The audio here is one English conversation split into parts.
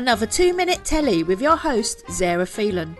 another two minute telly with your host, Zara Phelan.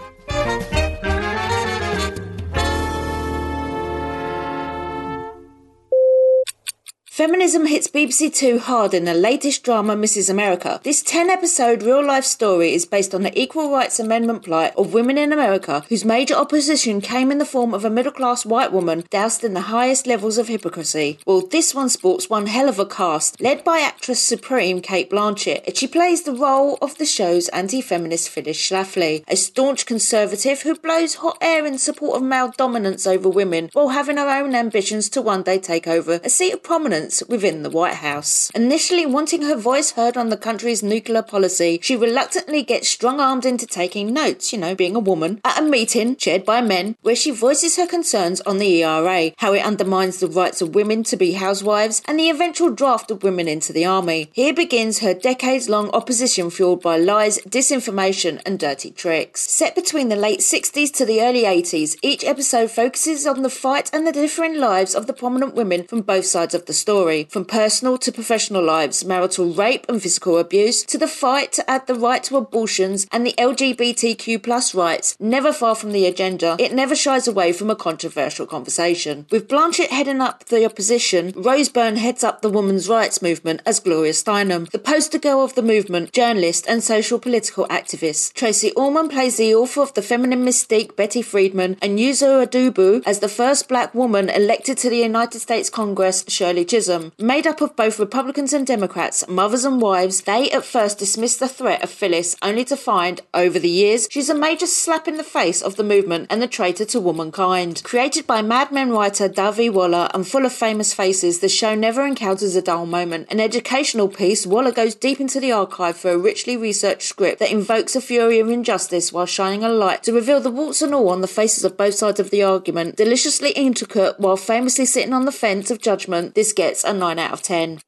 Feminism hits BBC Two hard in the latest drama Mrs. America. This 10 episode real life story is based on the equal rights amendment plight of women in America whose major opposition came in the form of a middle class white woman doused in the highest levels of hypocrisy. Well, this one sports one hell of a cast, led by actress supreme Cate Blanchett, and she plays the role of the show's anti feminist Phyllis Schlafly, a staunch conservative who blows hot air in support of male dominance over women while having her own ambitions to one day take over a seat of prominence within the White House. Initially wanting her voice heard on the country's nuclear policy, she reluctantly gets strong armed into taking notes, you know, being a woman, at a meeting chaired by men where she voices her concerns on the ERA, how it undermines the rights of women to be housewives, and the eventual draft of women into the army. Here begins her decades long opposition fueled by lies, disinformation, and dirty tricks. Set between the late 60s to the early 80s, each episode focuses on the fight and the differing lives of the prominent women from both sides of the story story, from personal to professional lives, marital rape and physical abuse, to the fight to add the right to abortions and the LGBTQ plus rights, never far from the agenda, it never shies away from a controversial conversation. With Blanchett heading up the opposition, Rose Byrne heads up the women's rights movement as Gloria Steinem. The poster girl of the movement, journalist and social political activist. Tracey Ullman plays the author of The Feminine Mystique, Betty Friedan, and Uzo Aduba as the first black woman elected to the United States Congress, Shirley Chisholm made up of both Republicans and Democrats, mothers and wives, they at first dismissed the threat of Phyllis, only to find, over the years, she's a major slap in the face of the movement and the traitor to womankind. Created by Mad Men writer Dahvi Waller and full of famous faces, the show never encounters a dull moment. An educational piece, Waller goes deep into the archive for a richly researched script that invokes a fury of injustice while shining a light to reveal the warts and all on the faces of both sides of the argument. Deliciously intricate while famously sitting on the fence of judgment, this gets a 9 out of 10.